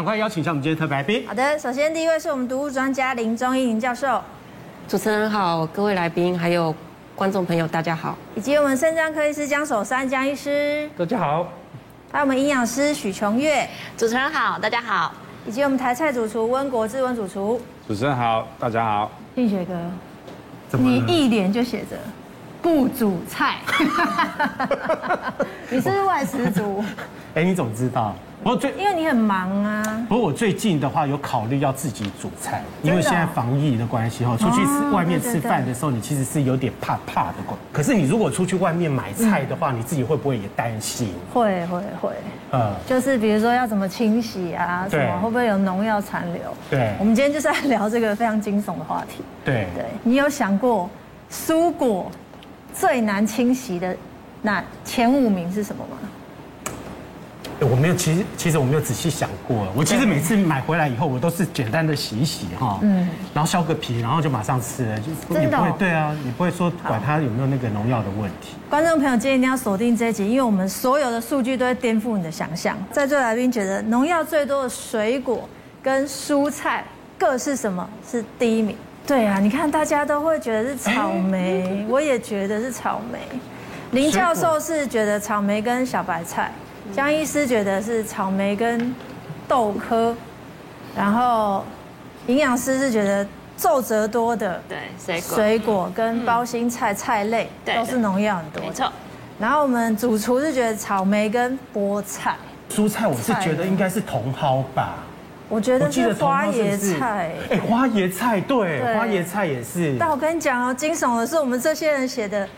赶快邀请一下我们今天特别来宾。好的，首先第一位是我们毒物专家林中一林教授。主持人好，各位来宾还有观众朋友，大家好。以及我们肾脏科医师江守山江医师，大家好。还有我们营养师许琼月，主持人好，大家好。以及我们台菜主厨温国志温主厨，主持人好，大家好。庆学哥，你一脸就写着不煮菜，你是不是外食族？哎，你怎么知道？我最因为你很忙啊。不过我最近的话有考虑要自己煮菜，因为现在防疫的关系哈，出去吃外面吃饭的时候，你其实是有点怕怕的。可是你如果出去外面买菜的话，你自己会不会也担心？会会会。呃，就是比如说要怎么清洗啊，什么会不会有农药残留？对。我们今天就是来聊这个非常惊悚的话题。对对。你有想过蔬果最难清洗的那前五名是什么吗？我没有，其实其实我没有仔细想过。我其实每次买回来以后，我都是简单的洗一洗哈，嗯，然后削个皮，然后就马上吃了，就也不会对啊，你不会说管它有没有那个农药的问题。观众朋友，今天一定要锁定这一集，因为我们所有的数据都会颠覆你的想象。在座来宾觉得农药最多的水果跟蔬菜各是什么？是第一名。对啊，你看大家都会觉得是草莓，我也觉得是草莓。林教授是觉得草莓跟小白菜。江医师觉得是草莓跟豆科，然后营养师是觉得皱褶多的对水果。水果跟包心菜菜类都是农药很多，没错。然后我们主厨是觉得草莓跟菠菜，蔬菜我是觉得应该是茼蒿吧，我觉得是花椰菜，哎，花椰菜对，花椰菜也是。但我跟你讲哦，惊悚的是我们这些人写的。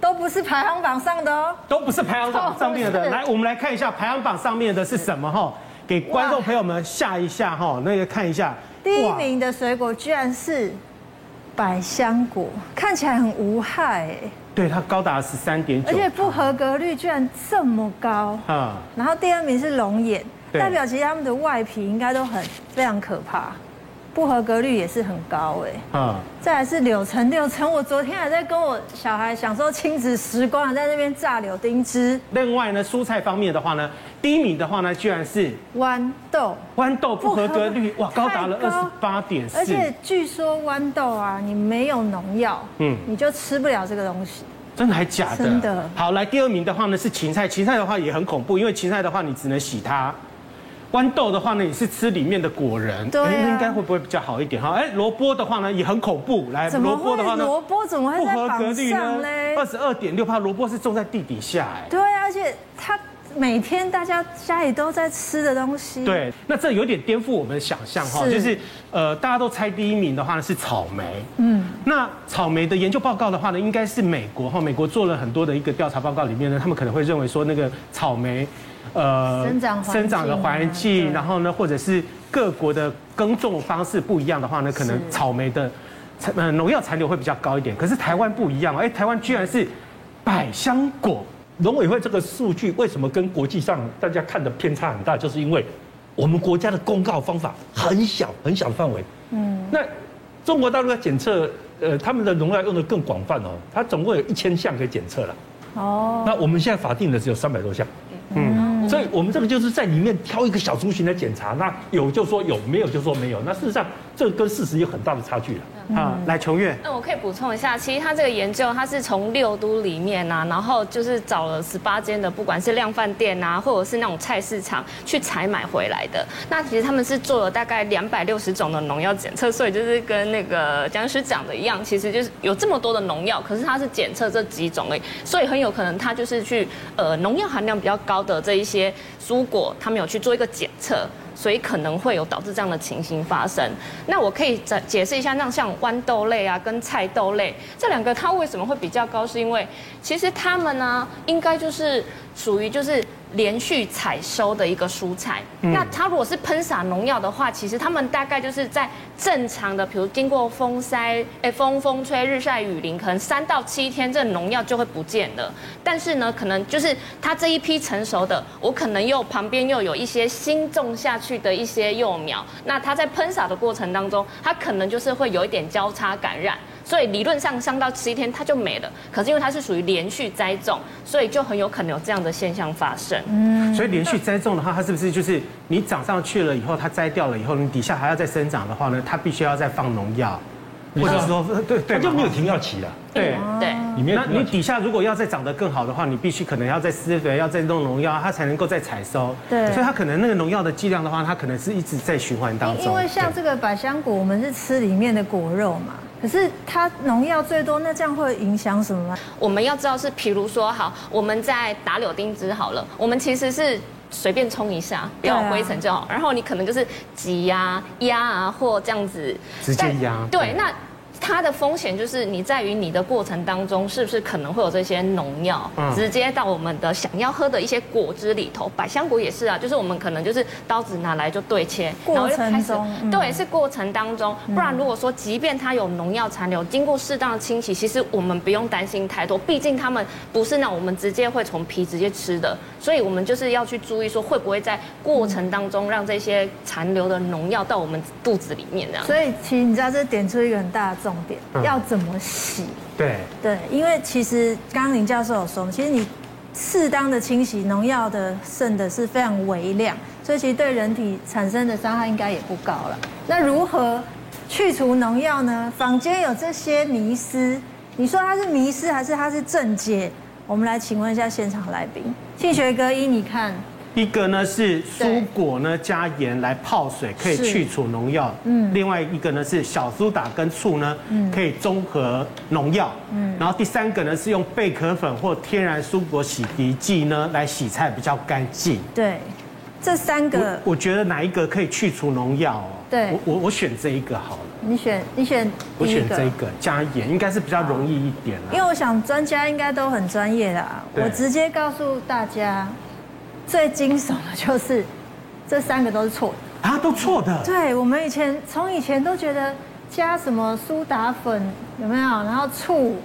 都不是排行榜上的哦，都不是排行榜上面的。来，我们来看一下排行榜上面的是什么哈，给观众朋友们下一下哈，那个看一下。第一名的水果居然是百香果，看起来很无害哎。对，它高达十三点九，而且不合格率居然这么高。啊。然后第二名是龙眼，代表其实他们的外皮应该都很非常可怕。不合格率也是很高哎，嗯，再来是柳橙，柳橙我昨天还在跟我小孩享受亲子时光，在那边榨柳丁汁。另外呢，蔬菜方面的话呢，第一名的话呢，居然是豌豆，豌豆不合格率哇，高达了二十八点四。而且据说豌豆啊，你没有农药，嗯，你就吃不了这个东西。真的还假的？真的。好，来第二名的话呢是芹菜，芹菜的话也很恐怖，因为芹菜的话你只能洗它。豌豆的话呢，也是吃里面的果仁，对、啊，应该会不会比较好一点哈？哎，萝卜的话呢，也很恐怖。来，萝卜的话呢，萝卜怎么会在榜上嘞？二十二点六帕，萝卜是种在地底下哎。对、啊，而且它每天大家家里都在吃的东西。对，那这有点颠覆我们的想象哈，就是呃，大家都猜第一名的话呢是草莓。嗯，那草莓的研究报告的话呢，应该是美国哈，美国做了很多的一个调查报告里面呢，他们可能会认为说那个草莓。呃，生长生长的环境，然后呢，或者是各国的耕种方式不一样的话呢，可能草莓的残呃农药残留会比较高一点。可是台湾不一样，哎，台湾居然是百香果。农委会这个数据为什么跟国际上大家看的偏差很大？就是因为我们国家的公告方法很小很小的范围。嗯，那中国大陆的检测，呃，他们的农药用的更广泛哦，它总共有一千项可以检测了。哦，那我们现在法定的只有三百多项。嗯，所以我们这个就是在里面挑一个小族群来检查，那有就说有，没有就说没有。那事实上，这个跟事实有很大的差距了。啊，来琼月，那我可以补充一下，其实他这个研究，他是从六都里面呐、啊，然后就是找了十八间的，不管是量贩店呐，或者是那种菜市场去采买回来的。那其实他们是做了大概两百六十种的农药检测，所以就是跟那个江医师讲的一样，其实就是有这么多的农药，可是他是检测这几种而已，所以很有可能他就是去呃农药含量比较高的这一些蔬果，他们有去做一个检测。所以可能会有导致这样的情形发生。那我可以再解释一下，那像豌豆类啊跟菜豆类这两个，它为什么会比较高？是因为其实它们呢，应该就是属于就是。连续采收的一个蔬菜，那它如果是喷洒农药的话，其实他们大概就是在正常的，比如经过风晒、哎风风吹、日晒雨淋，可能三到七天，这农药就会不见了。但是呢，可能就是它这一批成熟的，我可能又旁边又有一些新种下去的一些幼苗，那它在喷洒的过程当中，它可能就是会有一点交叉感染。所以理论上上到七天它就没了。可是因为它是属于连续栽种，所以就很有可能有这样的现象发生。嗯，所以连续栽种的话，它是不是就是你长上去了以后，它摘掉了以后，你底下还要再生长的话呢？它必须要再放农药，或者说对对，它就没有停药期了。对对，那你底下如果要再长得更好的话，你必须可能要再施肥，要再弄农药，它才能够再采收。对，所以它可能那个农药的剂量的话，它可能是一直在循环当中。因为像这个百香果，我们是吃里面的果肉嘛，可是它农药最多，那这样会影响什么吗？我们要知道是，比如说好，我们在打柳丁汁好了，我们其实是随便冲一下，不要有灰尘就好。然后你可能就是挤呀、压啊，或这样子直接压。对，那。它的风险就是你在于你的过程当中，是不是可能会有这些农药直接到我们的想要喝的一些果汁里头？百香果也是啊，就是我们可能就是刀子拿来就对切，过程中，对，是过程当中。不然如果说即便它有农药残留，经过适当的清洗，其实我们不用担心太多，毕竟它们不是那我们直接会从皮直接吃的，所以我们就是要去注意说会不会在过程当中让这些残留的农药到我们肚子里面这样。所以其实你知道这点出一个很大的重点，要怎么洗？对对，因为其实刚刚林教授有说，其实你适当的清洗农药的剩的是非常微量，所以其实对人体产生的伤害应该也不高了。那如何去除农药呢？坊间有这些迷思，你说它是迷思还是它是正解？我们来请问一下现场来宾，庆学哥依你看。一个呢是蔬果呢加盐来泡水可以去除农药，嗯，另外一个呢是小苏打跟醋呢，嗯，可以中和农药，嗯，然后第三个呢是用贝壳粉或天然蔬果洗涤剂呢来洗菜比较干净。对，这三个我，我觉得哪一个可以去除农药？哦？对，我我我选这一个好了。你选你选我选这一个加盐应该是比较容易一点。因为我想专家应该都很专业啦，我直接告诉大家。最惊悚的就是这三个都是错的啊，都错的。对，我们以前从以前都觉得加什么苏打粉有没有，然后醋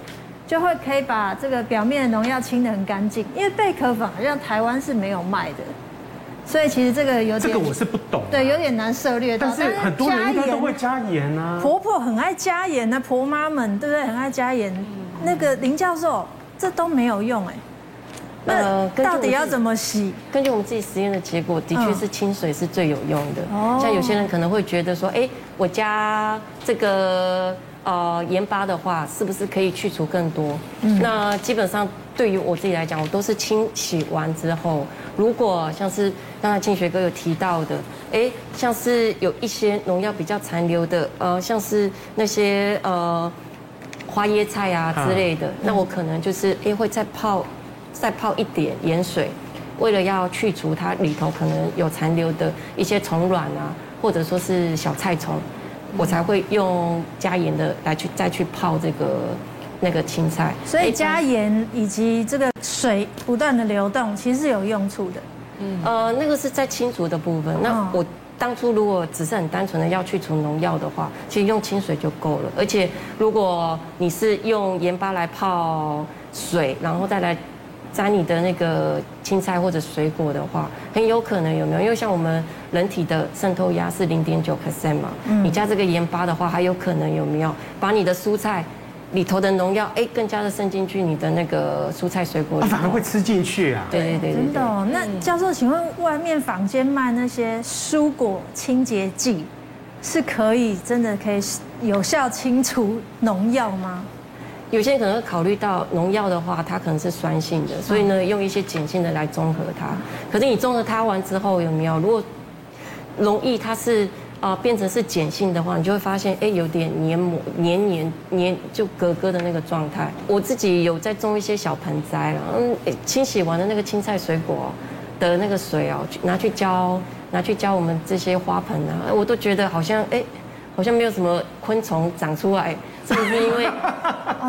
就会可以把这个表面的农药清得很干净。因为贝壳粉好像台湾是没有卖的，所以其实这个有点这个我是不懂，对，有点难涉猎到。但是很多人应该都会加盐啊，婆婆很爱加盐啊，婆妈们对不对？很爱加盐。那个林教授，这都没有用哎。呃，到底要怎么洗？根据我们自己实验的结果，的确是清水是最有用的。哦，像有些人可能会觉得说，哎，我加这个呃盐巴的话，是不是可以去除更多？嗯，那基本上对于我自己来讲，我都是清洗完之后，如果像是刚才庆学哥有提到的，哎，像是有一些农药比较残留的，呃，像是那些呃花椰菜啊之类的，那我可能就是哎会再泡。再泡一点盐水，为了要去除它里头可能有残留的一些虫卵啊，或者说是小菜虫，我才会用加盐的来去再去泡这个那个青菜。所以加盐以及这个水不断的流动，其实是有用处的。嗯，呃，那个是在清除的部分。那我当初如果只是很单纯的要去除农药的话，其实用清水就够了。而且如果你是用盐巴来泡水，然后再来。沾你的那个青菜或者水果的话，很有可能有没有？因为像我们人体的渗透压是零点九 percent 嘛，你加这个盐巴的话，还有可能有没有把你的蔬菜里头的农药哎更加的渗进去你的那个蔬菜水果里，反而会吃进去啊？对对对，真的哦。那教授，请问外面坊间卖那些蔬果清洁剂，是可以真的可以有效清除农药吗？有些人可能会考虑到农药的话，它可能是酸性的，所以呢，用一些碱性的来中和它。可是你中和它完之后，有没有？如果容易它是啊、呃、变成是碱性的话，你就会发现哎有点黏膜黏黏黏就咯咯的那个状态。我自己有在种一些小盆栽了，嗯，清洗完的那个青菜水果的那个水哦，拿去浇拿去浇我们这些花盆啊，我都觉得好像哎好像没有什么昆虫长出来。是不是因为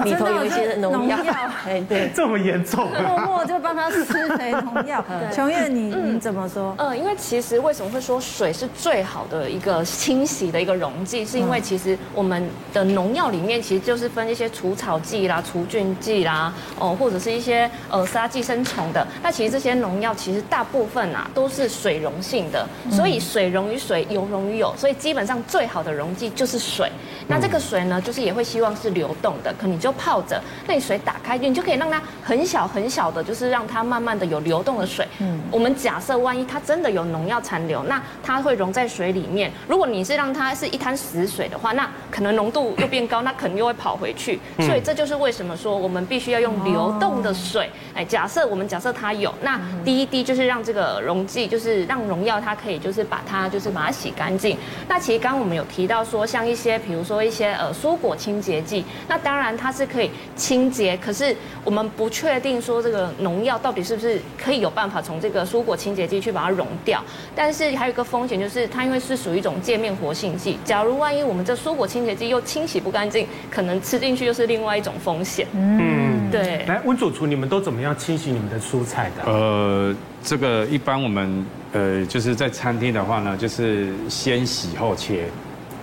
里头有一些农药？哎，对，这么严重，默默就帮他施肥农药。琼月，你你怎么说？嗯，因为其实为什么会说水是最好的一个清洗的一个溶剂，是因为其实我们的农药里面其实就是分一些除草剂啦、除菌剂啦，哦，或者是一些呃杀寄生虫的。那其实这些农药其实大部分啊都是水溶性的，所以水溶于水，油溶于油，所以基本上最好的溶剂就是水。那这个水呢，就是也会。希望是流动的，可你就泡着，那你水打开，你就可以让它很小很小的，就是让它慢慢的有流动的水。嗯，我们假设万一它真的有农药残留，那它会溶在水里面。如果你是让它是一滩死水的话，那可能浓度又变高，那可能又会跑回去。所以这就是为什么说我们必须要用流动的水。哎，假设我们假设它有，那第一滴就是让这个溶剂，就是让农药它可以就是把它就是把它洗干净。那其实刚刚我们有提到说，像一些比如说一些呃蔬果清洁剂，那当然它是可以清洁，可是我们不确定说这个农药到底是不是可以有办法从这个蔬果清洁剂去把它溶掉。但是还有一个风险就是它因为是属于一种界面活性剂，假如万一我们这蔬果清洁剂又清洗不干净，可能吃进去又是另外一种风险。嗯，对。来，温主厨，你们都怎么样清洗你们的蔬菜的？呃，这个一般我们呃就是在餐厅的话呢，就是先洗后切。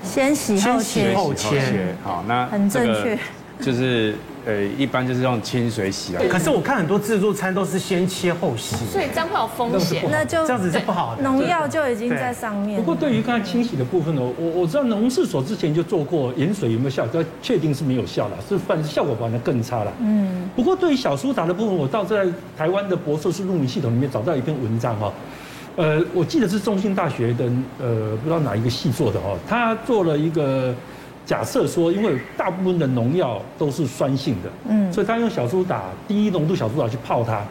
先洗后切，后切，好，那很正确，就是呃，一般就是用清水洗啊。可是我看很多自助餐都是先切后洗，所以这样会有风险，那就这样子是不好的。农药就已经在上面。不过对于刚才清洗的部分呢，我我知道农事所之前就做过盐水有没有效，但确定是没有效了，是反而效果反而更差了。嗯。不过对于小苏打的部分，我到在台湾的博士录影系统里面找到一篇文章哈。呃，我记得是中兴大学的，呃，不知道哪一个系做的哦。他做了一个假设说，因为大部分的农药都是酸性的，嗯，所以他用小苏打低浓度小苏打去泡它。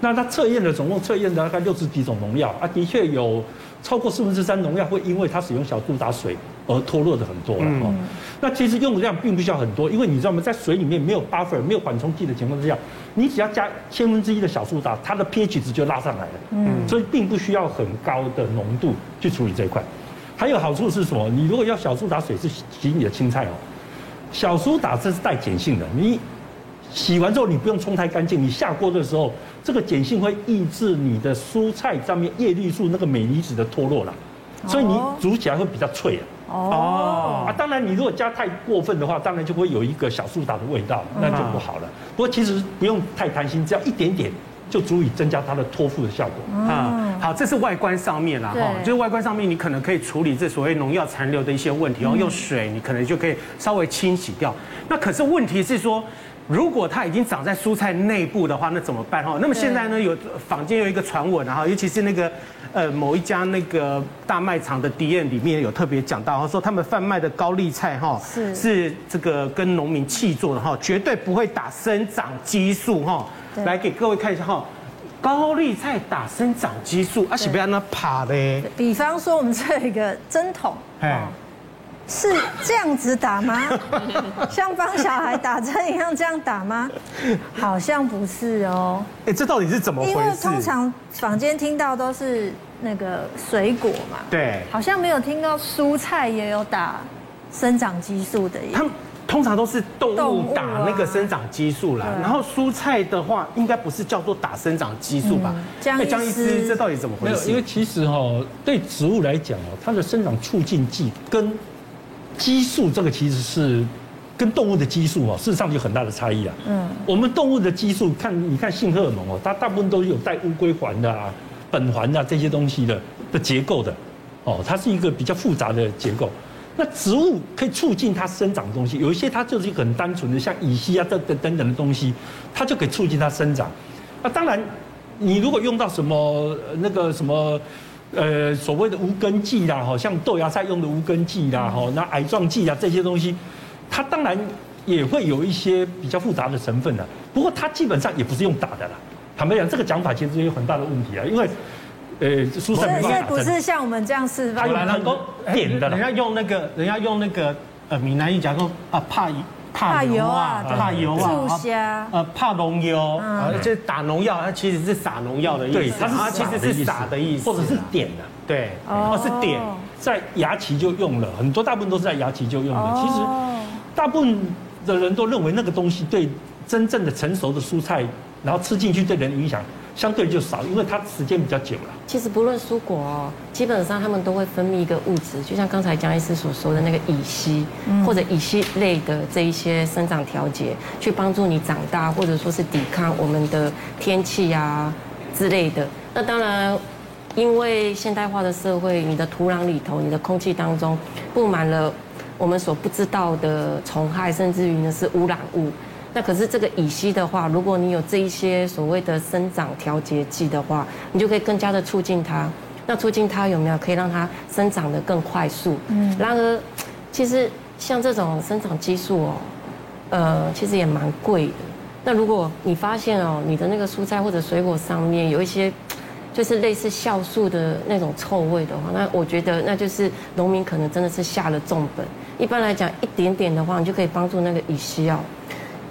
那他测验了，总共测验了大概六十几种农药啊，的确有超过四分之三农药会因为它使用小苏打水而脱落的很多了哦。那其实用的量并不需要很多，因为你知道吗，在水里面没有 buffer 没有缓冲剂的情况之下，你只要加千分之一的小苏打，它的 pH 值就拉上来了。嗯，所以并不需要很高的浓度去处理这一块。还有好处是什么？你如果要小苏打水是洗你的青菜哦，小苏打这是带碱性的，你洗完之后你不用冲太干净，你下锅的时候，这个碱性会抑制你的蔬菜上面叶绿素那个镁离子的脱落了，所以你煮起来会比较脆啊。哦，啊，当然，你如果加太过分的话，当然就会有一个小苏打的味道，那就不好了。不过其实不用太贪心，只要一点点就足以增加它的脱馥的效果。啊，好，这是外观上面啦，哈，就是外观上面你可能可以处理这所谓农药残留的一些问题，然后用水你可能就可以稍微清洗掉。那可是问题是说。如果它已经长在蔬菜内部的话，那怎么办哈？那么现在呢，有坊间有一个传闻哈，尤其是那个呃某一家那个大卖场的 DM 里面有特别讲到，说他们贩卖的高丽菜哈是是这个跟农民契作的哈，绝对不会打生长激素哈。来给各位看一下哈，高丽菜打生长激素，而且不要那爬的。比方说我们这一个针筒，哎。是这样子打吗？像帮小孩打针一样这样打吗？好像不是哦。哎，这到底是怎么回事？因为通常坊间听到都是那个水果嘛，对，好像没有听到蔬菜也有打生长激素的。通常都是动物打那个生长激素啦，然后蔬菜的话应该不是叫做打生长激素吧？江医师，这到底怎么回事？因为其实哈，对植物来讲哦，它的生长促进剂跟激素这个其实是跟动物的激素哦，事实上有很大的差异啊。嗯，我们动物的激素，看你看性荷尔蒙哦，它大部分都有带乌龟环的啊、苯环啊这些东西的的结构的，哦，它是一个比较复杂的结构。那植物可以促进它生长的东西，有一些它就是一个很单纯的，像乙烯啊等等等等的东西，它就可以促进它生长。那当然，你如果用到什么那个什么。呃，所谓的无根剂啦，哈，像豆芽菜用的无根剂啦，哈，那癌状剂啊这些东西，它当然也会有一些比较复杂的成分的。不过它基本上也不是用打的啦。坦白讲，这个讲法其实有很大的问题啊，因为呃，蔬菜不是不是像我们这样示范，它有很多点的，人家用那个，人家用那个呃，闽南语讲说啊，怕怕油啊，怕油啊，呃，怕农油，啊，这打农药，它其实是撒农药的意思，对，它其实是撒的意思，或者是点的，对，哦，是点，在牙期就用了，很多大部分都是在牙期就用了。其实，大部分的人都认为那个东西对真正的成熟的蔬菜，然后吃进去对人影响。相对就少，因为它时间比较久了。其实不论蔬果哦，基本上它们都会分泌一个物质，就像刚才江医师所说的那个乙烯，或者乙烯类的这一些生长调节，去帮助你长大，或者说是抵抗我们的天气啊之类的。那当然，因为现代化的社会，你的土壤里头、你的空气当中布满了我们所不知道的虫害，甚至于呢是污染物。那可是这个乙烯的话，如果你有这一些所谓的生长调节剂的话，你就可以更加的促进它。那促进它有没有可以让它生长得更快速？嗯。然而，其实像这种生长激素哦，呃，其实也蛮贵的。那如果你发现哦，你的那个蔬菜或者水果上面有一些，就是类似酵素的那种臭味的话，那我觉得那就是农民可能真的是下了重本。一般来讲，一点点的话，你就可以帮助那个乙烯哦。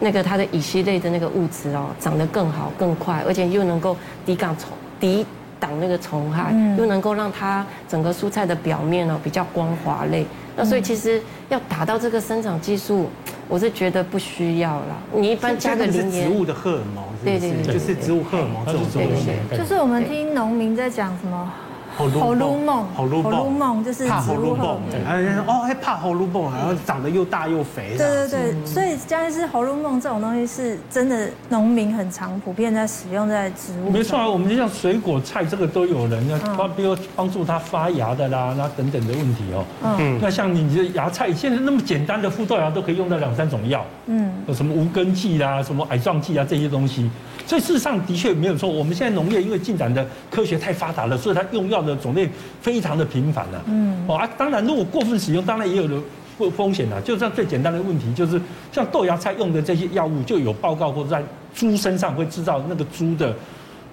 那个它的乙烯类的那个物质哦，长得更好更快，而且又能够抵挡虫、抵挡那个虫害，嗯、又能够让它整个蔬菜的表面哦比较光滑类。那所以其实要达到这个生长激素，我是觉得不需要了。你一般加个磷盐，植物的荷尔蒙对对对，就是植物荷尔蒙这种东西。就是我们听农民在讲什么。喉咙梦，喉咙梦就是植物荷尔蒙。哎，哦，还怕喉咙梦，然后长得又大又肥。对对对，所以江医师，喉咙梦这种东西是真的，农民很常普遍在使用在植物。没错啊，我们就像水果菜这个都有人要帮，比如帮助它发芽的啦，那等等的问题哦。嗯。那像你的芽菜，现在那么简单的副豆芽都可以用到两三种药。嗯。有什么无根剂啦，什么矮壮剂啊这些东西。所以事实上的确没有错，我们现在农业因为进展的科学太发达了，所以它用药的种类非常的频繁了。嗯，哦啊，当然如果过分使用，当然也有了风风险了。就像最简单的问题，就是像豆芽菜用的这些药物，就有报告过在猪身上会制造那个猪的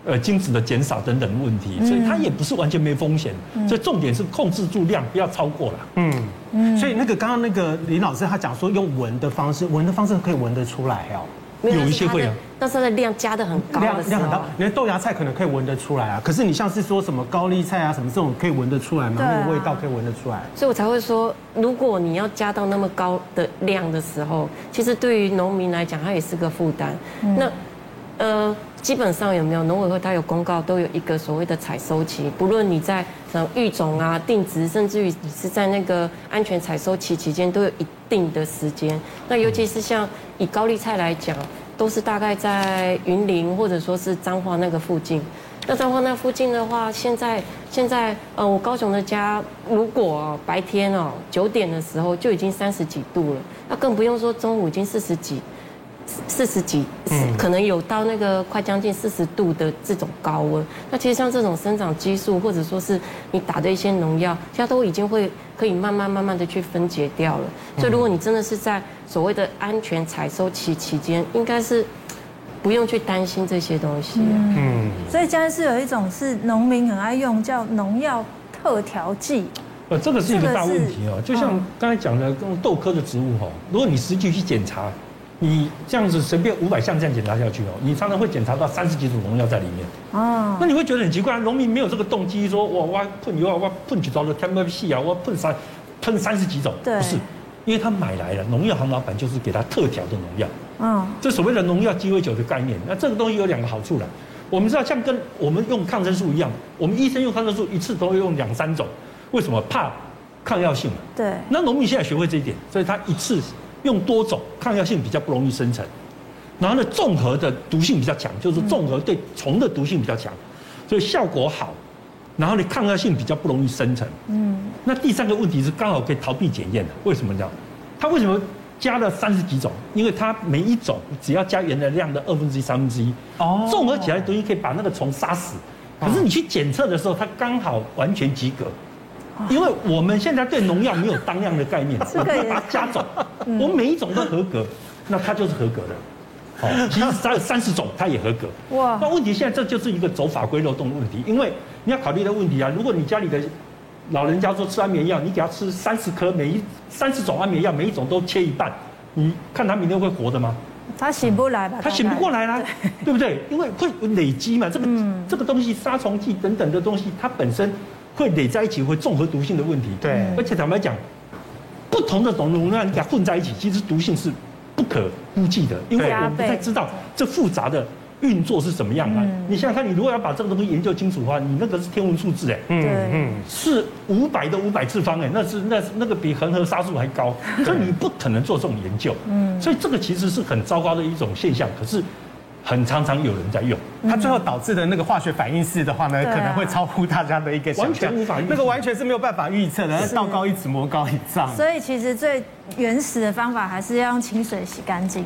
呃精子的减少等等的问题，所以它也不是完全没风险。所以重点是控制住量，不要超过了。嗯嗯。所以那个刚刚那个林老师他讲说用闻的方式，闻的方式可以闻得出来哦。有一些会啊，但是它的量加的很高的量量很高，你的豆芽菜可能可以闻得出来啊。可是你像是说什么高丽菜啊什么这种可以闻得出来吗？那个味道可以闻得出来。所以我才会说，如果你要加到那么高的量的时候，其实对于农民来讲，它也是个负担。那呃，基本上有没有农委会它有公告，都有一个所谓的采收期，不论你在什么育种啊、定植，甚至于你是在那个安全采收期期间，都有一定的时间。那尤其是像。以高丽菜来讲，都是大概在云林或者说是彰化那个附近。那彰化那附近的话，现在现在呃，我高雄的家，如果白天哦九点的时候就已经三十几度了，那更不用说中午已经四十几。四十几，可能有到那个快将近四十度的这种高温。那其实像这种生长激素，或者说是你打的一些农药，现在都已经会可以慢慢慢慢的去分解掉了。所以如果你真的是在所谓的安全采收期期间，应该是不用去担心这些东西。嗯，所以现在是有一种是农民很爱用，叫农药特调剂。呃，这个是一个大问题哦。就像刚才讲的，这种豆科的植物哈，如果你实际去检查。你这样子随便五百项这样检查下去哦，你常常会检查到三十几种农药在里面。哦，那你会觉得很奇怪，农民没有这个动机说，我我喷油啊，我喷几招的天麦细啊，我喷三喷三十几种，对，不是，因为他买来了，农药行老板就是给他特调的农药。嗯，这所谓的农药鸡尾酒的概念，那这个东西有两个好处了。我们知道，像跟我们用抗生素一样，我们医生用抗生素一次都会用两三种，为什么？怕抗药性嘛。对。那农民现在学会这一点，所以他一次。用多种抗药性比较不容易生成，然后呢，综合的毒性比较强，就是综合对虫的毒性比较强，所以效果好，然后呢，抗药性比较不容易生成。嗯，那第三个问题是刚好可以逃避检验的，为什么呢？它为什么加了三十几种？因为它每一种只要加原来量的二分之一、三分之一，哦，综合起来的东西可以把那个虫杀死。可是你去检测的时候，它刚好完全及格。因为我们现在对农药没有当量的概念，我们把它加总，我们每一种都合格，那它就是合格的。好，其实它有三十种它也合格。哇，那问题现在这就是一个走法规漏洞的问题，因为你要考虑的问题啊，如果你家里的老人家说吃安眠药，你给他吃三十颗，每一三十种安眠药，每一种都切一半，你看他明天会活的吗？他醒不来吧？他醒不过来啦，对不对？因为会累积嘛，这个这个东西杀虫剂等等的东西，它本身。会累在一起，会综合毒性的问题。对，而且坦白讲，不同的种农药你给它混在一起，其实毒性是不可估计的，因为我们不太知道这复杂的运作是怎么样啊。你想想看，你如果要把这个东西研究清楚的话，你那个是天文数字哎，嗯嗯，是五百的五百次方哎，那是那那个比恒河沙数还高，所以你不可能做这种研究。嗯，所以这个其实是很糟糕的一种现象。可是很常常有人在用。它最后导致的那个化学反应式的话呢，可能会超乎大家的一个想象，那个完全是没有办法预测的，道高一尺，魔高一丈。所以其实最原始的方法还是要用清水洗干净。